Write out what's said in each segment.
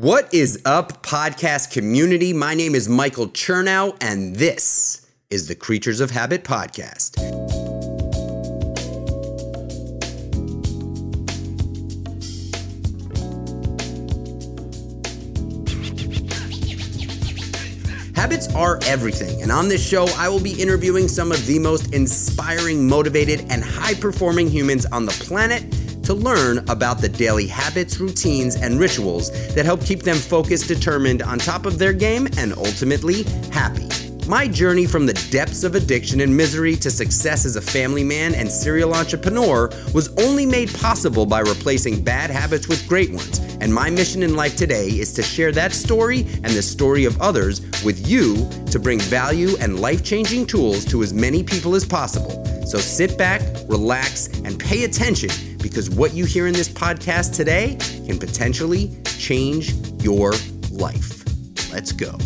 What is up, podcast community? My name is Michael Chernow, and this is the Kreatures of Habit podcast. Habits are everything, and on this show, I will be interviewing some of the most inspiring, motivated, and high performing humans on the planet to learn about the daily habits, routines, and rituals that help keep them focused, determined, on top of their game, and ultimately happy. My journey from the depths of addiction and misery to success as a family man and serial entrepreneur was only made possible by replacing bad habits with great ones. And my mission in life today is to share that story and the story of others with you to bring value and life changing tools to as many people as possible. So sit back, relax, and pay attention because what you hear in this podcast today can potentially change your life. Let's go.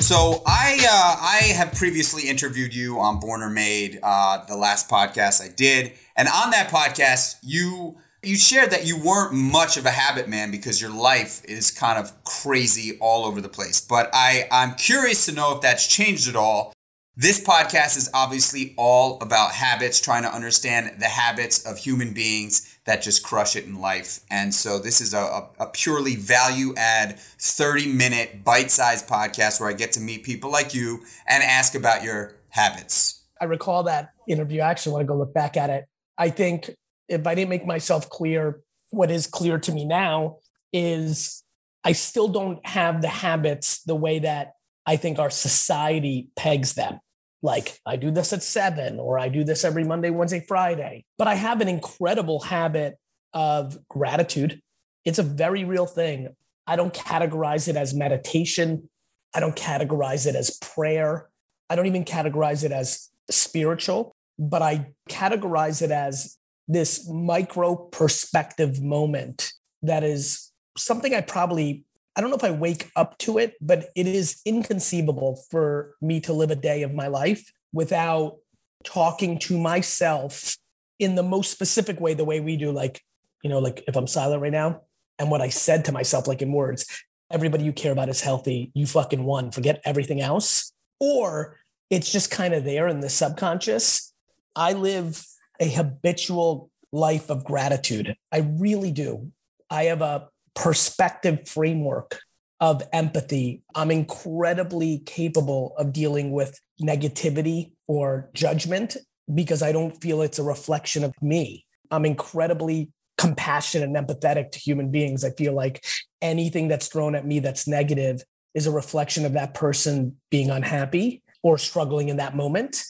So I uh, I have previously interviewed you on Born or Made, uh, the last podcast I did, and on that podcast you you shared that you weren't much of a habit man because your life is kind of crazy all over the place. But I I'm curious to know if that's changed at all this podcast is obviously all about habits, trying to understand the habits of human beings that just crush it in life. And so this is a, a purely value add 30 minute bite sized podcast where I get to meet people like you and ask about your habits. I recall that interview. I actually want to go look back at it. I think if I didn't make myself clear, what is clear to me now is I still don't have the habits the way that I think our society pegs them like I do this at seven, or I do this every Monday, Wednesday, Friday. But I have an incredible habit of gratitude. It's a very real thing. I don't categorize it as meditation. I don't categorize it as prayer. I don't even categorize it as spiritual, but I categorize it as this micro perspective moment that is something I probably I don't know if I wake up to it, but it is inconceivable for me to live a day of my life without talking to myself in the most specific way, the way we do. Like, you know, like if I'm silent right now and what I said to myself, like in words, everybody you care about is healthy. You fucking won. Forget everything else. Or it's just kind of there in the subconscious. I live a habitual life of gratitude. I really do. I have a perspective framework of empathy. I'm incredibly capable of dealing with negativity or judgment because I don't feel it's a reflection of me. I'm incredibly compassionate and empathetic to human beings. I feel like anything that's thrown at me that's negative is a reflection of that person being unhappy or struggling in that moment.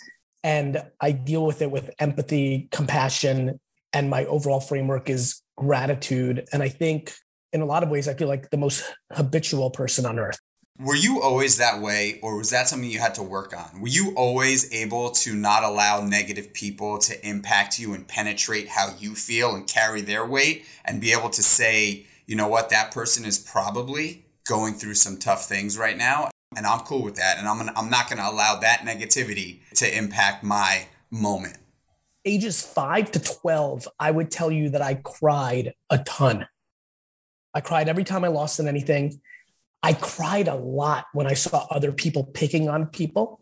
And I deal with it with empathy, compassion, and my overall framework is gratitude. And I think in a lot of ways, I feel like the most habitual person on earth. Were you always that way, or was that something you had to work on? Were you always able to not allow negative people to impact you and penetrate how you feel and carry their weight and be able to say, you know what, that person is probably going through some tough things right now, and I'm cool with that, and I'm gonna, I'm not going to allow that negativity to impact my moment. Ages five to twelve, I would tell you that I cried a ton I cried every time I lost in anything. I cried a lot when I saw other people picking on people.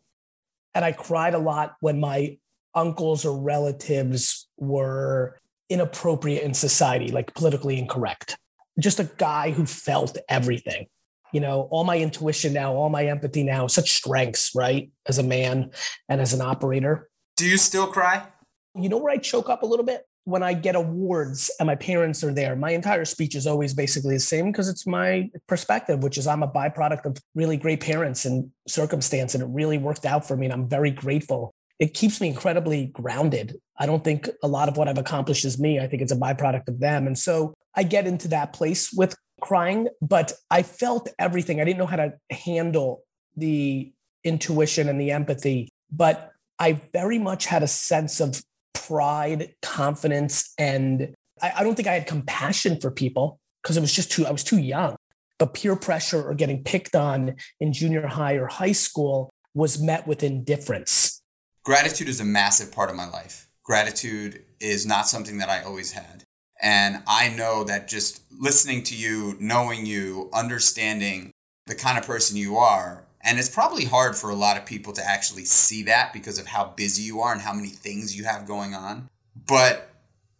And I cried a lot when my uncles or relatives were inappropriate in society, like politically incorrect. Just a guy who felt everything. You know, all my intuition now, all my empathy now, such strengths, right? As a man and as an operator. Do you still cry? You know where I choke up a little bit? When I get awards and my parents are there, my entire speech is always basically the same because it's my perspective, which is I'm a byproduct of really great parents and circumstance, and it really worked out for me. And I'm very grateful. It keeps me incredibly grounded. I don't think a lot of what I've accomplished is me. I think it's a byproduct of them. And so I get into that place with crying, but I felt everything. I didn't know how to handle the intuition and the empathy, but I very much had a sense of pride, confidence, and I, I don't think I had compassion for people because it was just too, I was too young. But peer pressure or getting picked on in junior high or high school was met with indifference. Gratitude is a massive part of my life. Gratitude is not something that I always had. And I know that just listening to you, knowing you, understanding the kind of person you are, and it's probably hard for a lot of people to actually see that because of how busy you are and how many things you have going on. But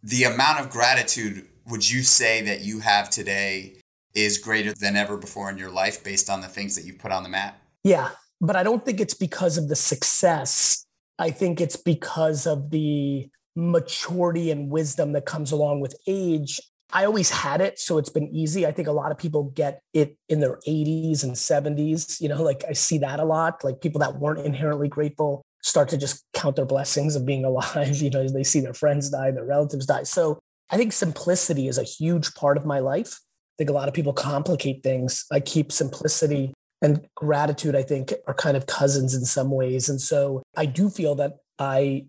the amount of gratitude would you say that you have today is greater than ever before in your life based on the things that you put on the map? Yeah, but I don't think it's because of the success. I think it's because of the maturity and wisdom that comes along with age. I always had it, so it's been easy. I think a lot of people get it in their 80s and 70s. You know, like I see that a lot. Like people that weren't inherently grateful start to just count their blessings of being alive. You know, as they see their friends die, their relatives die. So I think simplicity is a huge part of my life. I think a lot of people complicate things. I keep simplicity and gratitude, I think, are kind of cousins in some ways. And so I do feel that I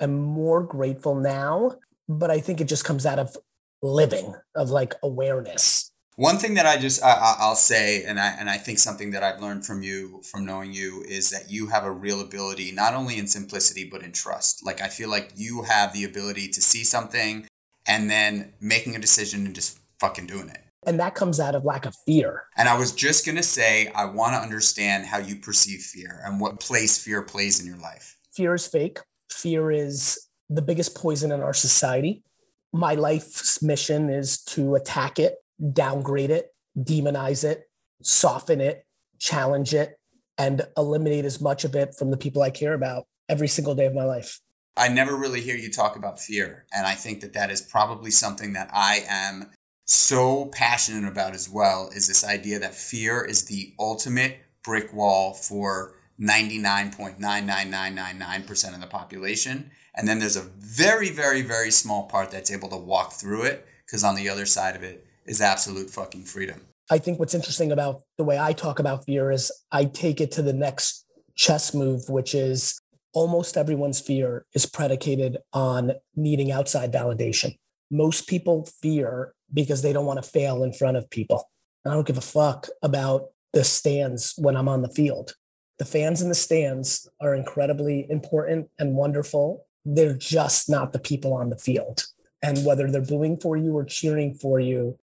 am more grateful now, but I think it just comes out of living, of like awareness. One thing that I just I, I'll say, and I and I think something that I've learned from you, from knowing you, is that you have a real ability, not only in simplicity but in trust. Like I feel like you have the ability to see something and then making a decision and just fucking doing it. And that comes out of lack of fear. And I was just going to say, I want to understand how you perceive fear and what place fear plays in your life. Fear is fake. Fear is the biggest poison in our society. My life's mission is to attack it, downgrade it, demonize it, soften it, challenge it, and eliminate as much of it from the people I care about every single day of my life. I never really hear you talk about fear. And I think that that is probably something that I am so passionate about as well is this idea that fear is the ultimate brick wall for 99.99999% of the population. And then there's a very, very, very small part that's able to walk through it because on the other side of it is absolute fucking freedom. I think what's interesting about the way I talk about fear is I take it to the next chess move, which is almost everyone's fear is predicated on needing outside validation. Most people fear because they don't want to fail in front of people. And I don't give a fuck about the stands when I'm on the field. The fans in the stands are incredibly important and wonderful. They're just not the people on the field. And whether they're booing for you or cheering for you,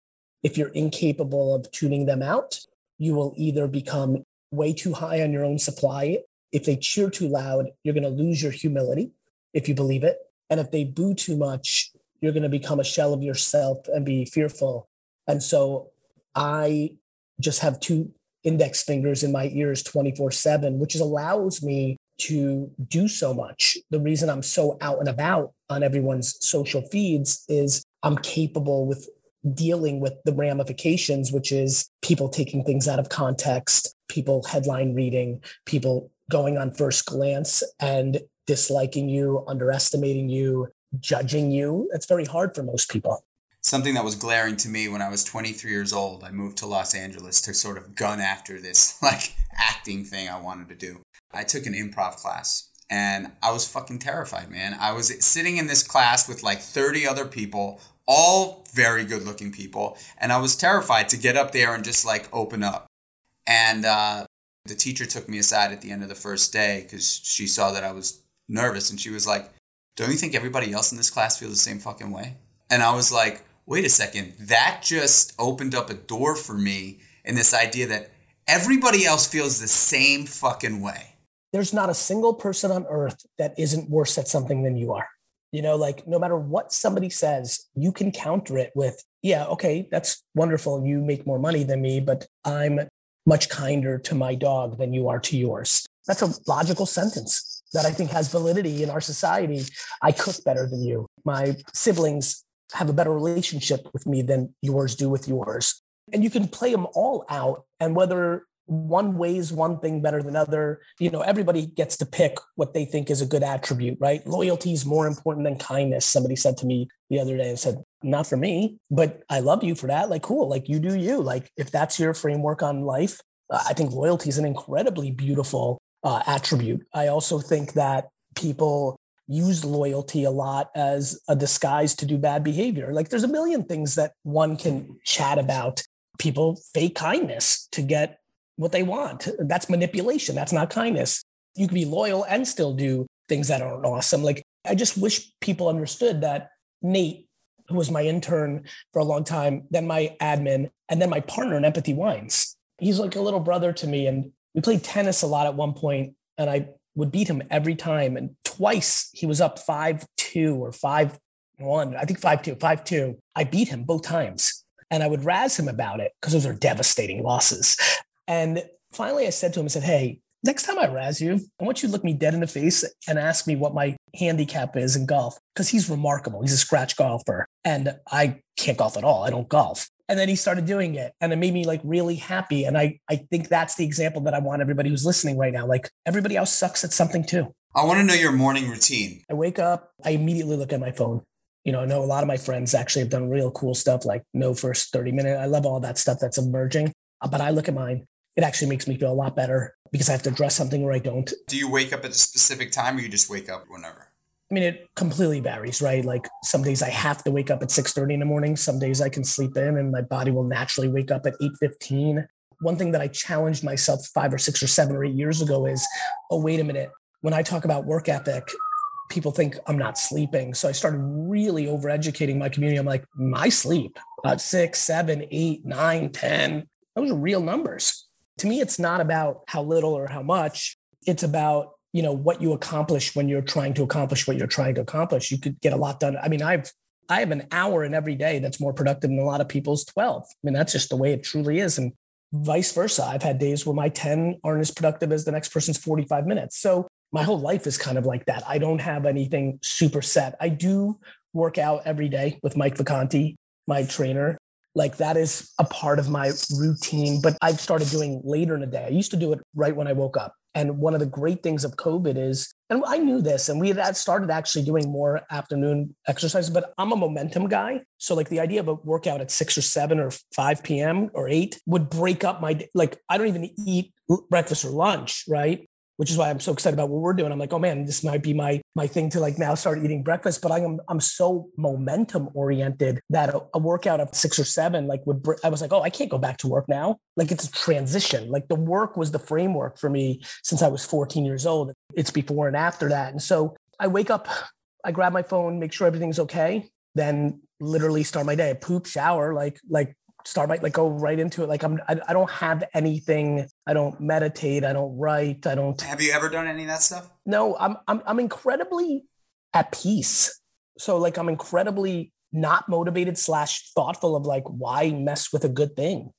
if you're incapable of tuning them out, you will either become way too high on your own supply. If they cheer too loud, you're going to lose your humility if you believe it. And if they boo too much, you're going to become a shell of yourself and be fearful. And so I just have two index fingers in my ears 24 7, which allows me to do so much. The reason I'm so out and about on everyone's social feeds is I'm capable with dealing with the ramifications, which is people taking things out of context, people headline reading, people going on first glance and disliking you, underestimating you, judging you. It's very hard for most people. Something that was glaring to me when I was 23 years old, I moved to Los Angeles to sort of gun after this like acting thing I wanted to do. I took an improv class and I was fucking terrified, man. I was sitting in this class with like 30 other people, all very good looking people, and I was terrified to get up there and just like open up. And uh, the teacher took me aside at the end of the first day because she saw that I was nervous and she was like, don't you think everybody else in this class feels the same fucking way? And I was like, wait a second, that just opened up a door for me in this idea that everybody else feels the same fucking way. There's not a single person on earth that isn't worse at something than you are. You know, like no matter what somebody says, you can counter it with, yeah, okay, that's wonderful. You make more money than me, but I'm much kinder to my dog than you are to yours. That's a logical sentence that I think has validity in our society. I cook better than you. My siblings have a better relationship with me than yours do with yours. And you can play them all out. And whether one weighs one thing better than other, you know, everybody gets to pick what they think is a good attribute, right? Loyalty is more important than kindness. Somebody said to me the other day and said, not for me, but I love you for that. Like, cool. Like you do you. Like if that's your framework on life, I think loyalty is an incredibly beautiful uh, attribute. I also think that people use loyalty a lot as a disguise to do bad behavior. Like there's a million things that one can mm-hmm. chat about. People fake kindness to get what they want. That's manipulation. That's not kindness. You can be loyal and still do things that aren't awesome. Like I just wish people understood that Nate, who was my intern for a long time, then my admin, and then my partner in Empathy Wines. He's like a little brother to me. And we played tennis a lot at one point, and I would beat him every time. And twice he was up 5 2 or 5 1. I think 5 2, 5 2. I beat him both times. And I would razz him about it because those are devastating losses. And finally, I said to him, I said, Hey, next time I razz you, I want you to look me dead in the face and ask me what my handicap is in golf because he's remarkable. He's a scratch golfer and I can't golf at all. I don't golf. And then he started doing it and it made me like really happy. And I, I think that's the example that I want everybody who's listening right now. Like everybody else sucks at something too. I want to know your morning routine. I wake up, I immediately look at my phone. You know, I know a lot of my friends actually have done real cool stuff like no first 30 minute. I love all that stuff that's emerging, uh, but I look at mine. It actually makes me feel a lot better because I have to address something or I don't. Do you wake up at a specific time or you just wake up whenever? I mean, it completely varies, right? Like some days I have to wake up at 6:30 in the morning. Some days I can sleep in and my body will naturally wake up at 8:15. One thing that I challenged myself five or six or seven or eight years ago is, oh, wait a minute. When I talk about work ethic, people think I'm not sleeping. So I started really overeducating my community. I'm like, my sleep, about six, seven, eight, nine, ten. Those are real numbers. To me, it's not about how little or how much. It's about you know what you accomplish when you're trying to accomplish what you're trying to accomplish you could get a lot done i mean i've i have an hour in every day that's more productive than a lot of people's 12 i mean that's just the way it truly is and vice versa i've had days where my 10 aren't as productive as the next person's 45 minutes so my whole life is kind of like that i don't have anything super set i do work out every day with mike vacanti my trainer like that is a part of my routine but i've started doing later in the day i used to do it right when i woke up and one of the great things of COVID is, and I knew this, and we had started actually doing more afternoon exercises, but I'm a momentum guy. So, like the idea of a workout at six or seven or 5 p.m. or eight would break up my, like, I don't even eat breakfast or lunch, right? Which is why I'm so excited about what we're doing. I'm like, oh man, this might be my my thing to like now start eating breakfast. But I'm I'm so momentum oriented that a, a workout of six or seven like would I was like, oh, I can't go back to work now. Like it's a transition. Like the work was the framework for me since I was 14 years old. It's before and after that. And so I wake up, I grab my phone, make sure everything's okay, then literally start my day. Poop, shower, like like start by like go right into it like i'm I, I, don't have anything i don't meditate i don't write i don't have you ever done any of that stuff? No i'm i'm, I'm incredibly at peace. So like i'm incredibly not motivated slash thoughtful of like why mess with a good thing.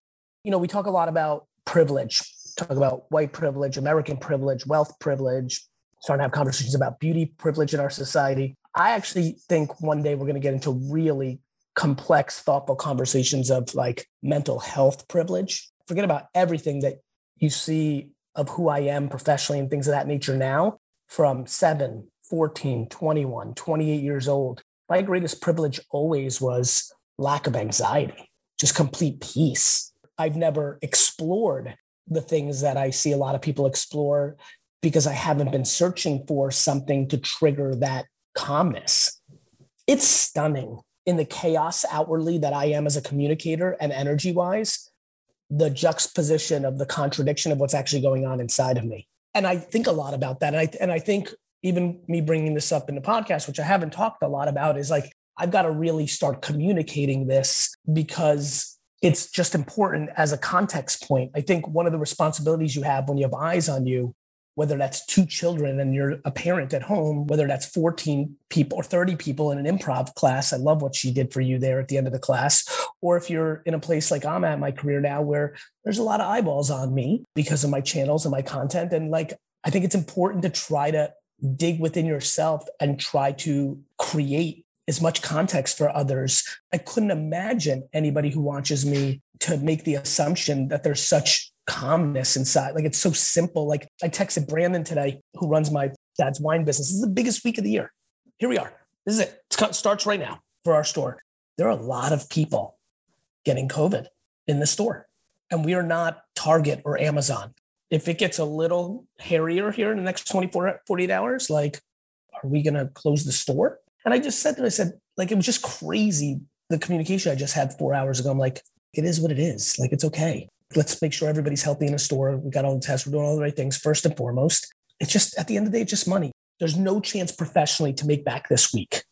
You know we talk a lot about privilege talk about white privilege american privilege wealth privilege starting to have conversations about beauty privilege in our society. I actually think one day we're going to get into really complex, thoughtful conversations of like mental health privilege. Forget about everything that you see of who I am professionally and things of that nature now from 7, 14, 21, 28 years old. My greatest privilege always was lack of anxiety, just complete peace. I've never explored the things that I see a lot of people explore because I haven't been searching for something to trigger that calmness. It's stunning in the chaos outwardly that I am as a communicator and energy wise, the juxtaposition of the contradiction of what's actually going on inside of me. And I think a lot about that. And I, and I think even me bringing this up in the podcast, which I haven't talked a lot about, is like, I've got to really start communicating this because it's just important as a context point. I think one of the responsibilities you have when you have eyes on you whether that's two children and you're a parent at home, whether that's 14 people or 30 people in an improv class. I love what she did for you there at the end of the class. Or if you're in a place like I'm at my career now, where there's a lot of eyeballs on me because of my channels and my content. And like, I think it's important to try to dig within yourself and try to create as much context for others. I couldn't imagine anybody who watches me to make the assumption that there's such calmness inside. Like it's so simple. Like I texted Brandon today, who runs my dad's wine business. This is the biggest week of the year. Here we are. This is it. It starts right now for our store. There are a lot of people getting COVID in the store, and we are not Target or Amazon. If it gets a little hairier here in the next 24, 48 hours, like, are we going to close the store? And I just said to I said, like, it was just crazy. The communication I just had four hours ago. I'm like, it is what it is. Like, it's okay let's make sure everybody's healthy in a store. We got all the tests. We're doing all the right things first and foremost. It's just at the end of the day, it's just money. There's no chance professionally to make back this week.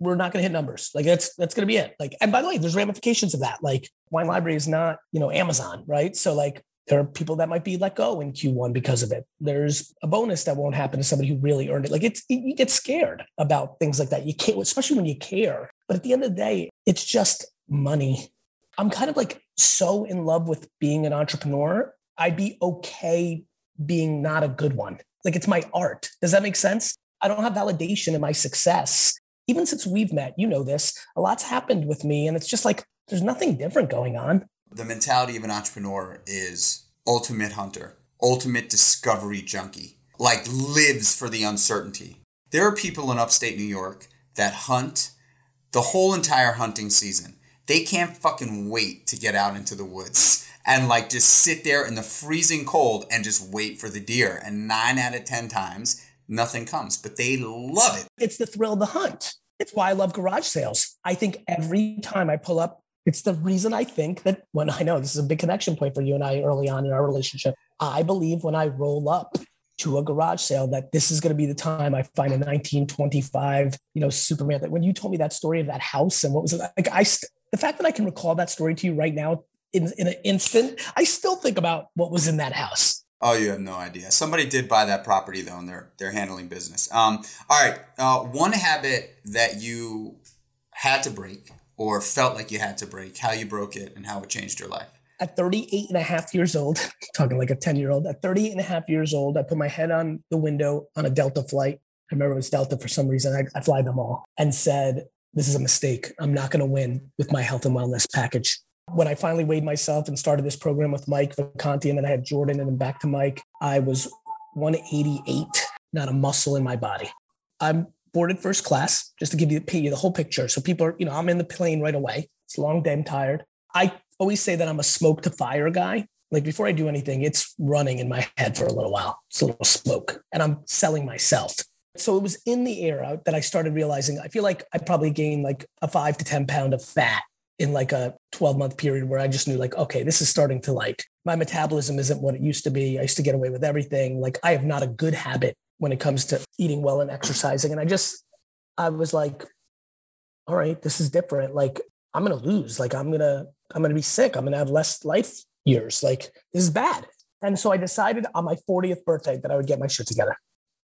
we're not going to hit numbers. Like that's that's going to be it. Like, and by the way, there's ramifications of that. Like, Wine Library is not, you know, Amazon, right? So like, there are people that might be let go in Q1 because of it. There's a bonus that won't happen to somebody who really earned it. Like, it's you get scared about things like that. You can't, especially when you care. But at the end of the day, it's just money. I'm kind of like so in love with being an entrepreneur. I'd be okay being not a good one. Like it's my art. Does that make sense? I don't have validation in my success. Even since we've met, you know this, a lot's happened with me. And it's just like, there's nothing different going on. The mentality of an entrepreneur is ultimate hunter, ultimate discovery junkie, like lives for the uncertainty. There are people in upstate New York that hunt the whole entire hunting season. They can't fucking wait to get out into the woods and like just sit there in the freezing cold and just wait for the deer. And nine out of 10 times, nothing comes, but they love it. It's the thrill of the hunt. It's why I love garage sales. I think every time I pull up, it's the reason I think that when I know this is a big connection point for you and I early on in our relationship. I believe when I roll up to a garage sale that this is going to be the time I find a 1925, you know, Superman. That when you told me that story of that house and what was it like, I the fact that I can recall that story to you right now in, in an instant, I still think about what was in that house. Oh, you have no idea. Somebody did buy that property though, and they're they're handling business. Um, all right. Uh, one habit that you had to break or felt like you had to break, how you broke it, and how it changed your life. At 38 and a half years old, talking like a 10 year old, at 38 and a half years old, I put my head on the window on a Delta flight. I remember it was Delta for some reason. I, I fly them all and said, This is a mistake. I'm not going to win with my health and wellness package. When I finally weighed myself and started this program with Mike Vacanti, and then I had Jordan and then back to Mike, I was 188, not a muscle in my body. I'm boarded first class, just to give you, the whole picture. So people are, you know, I'm in the plane right away. It's a long day, I'm tired. I always say that I'm a smoke to fire guy. Like before I do anything, it's running in my head for a little while. It's a little smoke, and I'm selling myself. So it was in the era that I started realizing I feel like I probably gained like a five to 10 pound of fat in like a 12 month period where I just knew like, okay, this is starting to like my metabolism isn't what it used to be. I used to get away with everything. Like I have not a good habit when it comes to eating well and exercising. And I just, I was like, all right, this is different. Like I'm going to lose. Like I'm going to, I'm going to be sick. I'm going to have less life years. Like this is bad. And so I decided on my 40th birthday that I would get my shit together.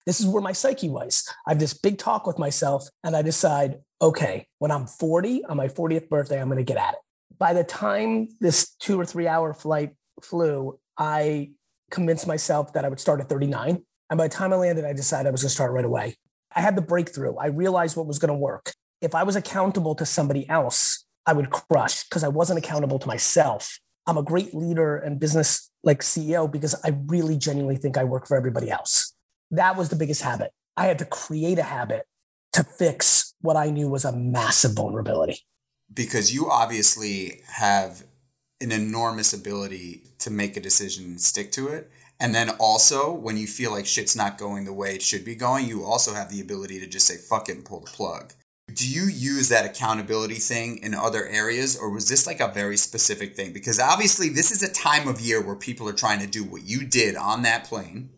This is where my psyche was. I have this big talk with myself and I decide, okay, when I'm 40, on my 40th birthday, I'm going to get at it. By the time this two or three hour flight flew, I convinced myself that I would start at 39. And by the time I landed, I decided I was going to start right away. I had the breakthrough. I realized what was going to work. If I was accountable to somebody else, I would crush because I wasn't accountable to myself. I'm a great leader and business like CEO because I really genuinely think I work for everybody else. That was the biggest habit. I had to create a habit to fix what I knew was a massive vulnerability. Because you obviously have an enormous ability to make a decision and stick to it. And then also, when you feel like shit's not going the way it should be going, you also have the ability to just say, fuck it and pull the plug. Do you use that accountability thing in other areas, or was this like a very specific thing? Because obviously, this is a time of year where people are trying to do what you did on that plane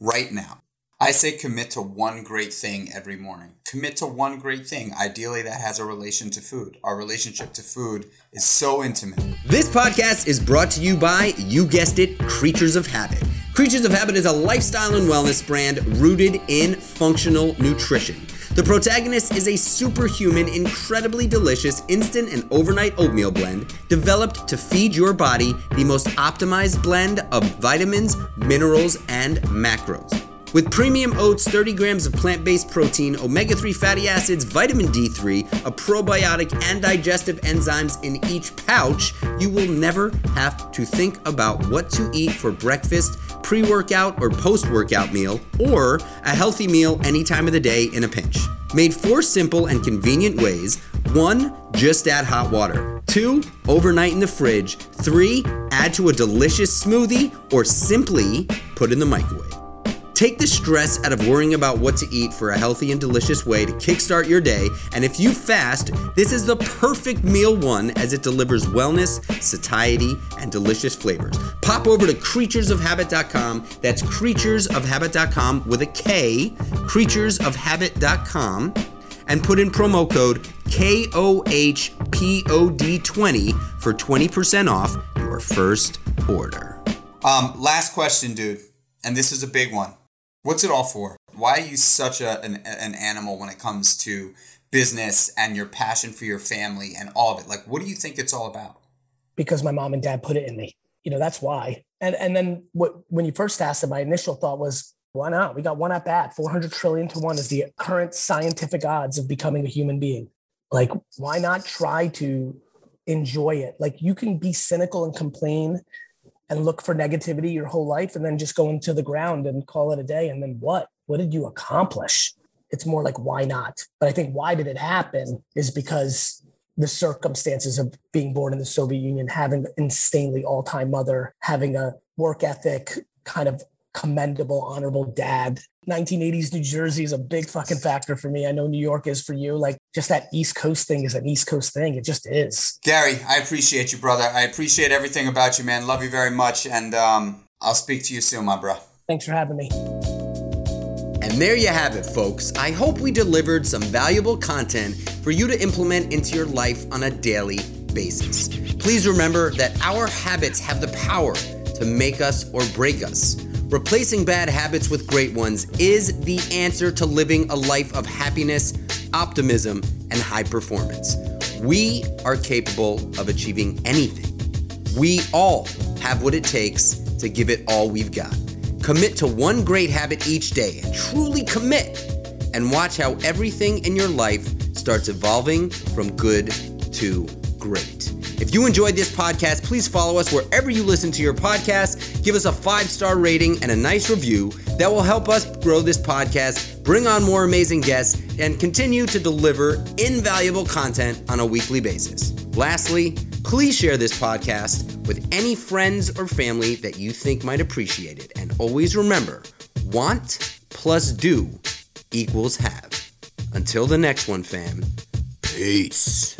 right now. I say commit to one great thing every morning. Commit to one great thing. Ideally, that has a relation to food. Our relationship to food is so intimate. This podcast is brought to you by, you guessed it, Kreatures of Habit. Kreatures of Habit is a lifestyle and wellness brand rooted in functional nutrition. The protagonist is a superhuman, incredibly delicious instant and overnight oatmeal blend developed to feed your body the most optimized blend of vitamins, minerals, and macros. With premium oats, 30 grams of plant based protein, omega 3 fatty acids, vitamin D3, a probiotic, and digestive enzymes in each pouch, you will never have to think about what to eat for breakfast, pre workout, or post workout meal, or a healthy meal any time of the day in a pinch. Made four simple and convenient ways one, just add hot water. Two, overnight in the fridge. Three, add to a delicious smoothie, or simply put in the microwave. Take the stress out of worrying about what to eat for a healthy and delicious way to kickstart your day. And if you fast, this is the perfect meal one as it delivers wellness, satiety, and delicious flavors. Pop over to kreaturesofhabit.com. That's kreaturesofhabit.com with a K, kreaturesofhabit.com and put in promo code KOHPOD20 for 20% off your first order. Um, last question, dude, and this is a big one. What's it all for? Why are you such a, an, an animal when it comes to business and your passion for your family and all of it? Like, what do you think it's all about? Because my mom and dad put it in me. You know, that's why. And and then what when you first asked it, my initial thought was, why not? We got one at bat. 400 trillion to one is the current scientific odds of becoming a human being. Like, why not try to enjoy it? Like, you can be cynical and complain and look for negativity your whole life and then just go into the ground and call it a day. And then what? What did you accomplish? It's more like, why not? But I think why did it happen is because the circumstances of being born in the Soviet Union, having an insanely all time mother, having a work ethic, kind of commendable, honorable dad. 1980s New Jersey is a big fucking factor for me. I know New York is for you. Like just that East Coast thing is an East Coast thing. It just is. Gary, I appreciate you, brother. I appreciate everything about you, man. Love you very much. And um, I'll speak to you soon, my bro. Thanks for having me. And there you have it, folks. I hope we delivered some valuable content for you to implement into your life on a daily basis. Please remember that our habits have the power to make us or break us. Replacing bad habits with great ones is the answer to living a life of happiness, optimism, and high performance. We are capable of achieving anything. We all have what it takes to give it all we've got. Commit to one great habit each day and truly commit and watch how everything in your life starts evolving from good to great. If you enjoyed this podcast, please follow us wherever you listen to your podcast. Give us a five star rating and a nice review that will help us grow this podcast, bring on more amazing guests, and continue to deliver invaluable content on a weekly basis. Lastly, please share this podcast with any friends or family that you think might appreciate it. And always remember want plus do equals have. Until the next one, fam. Peace.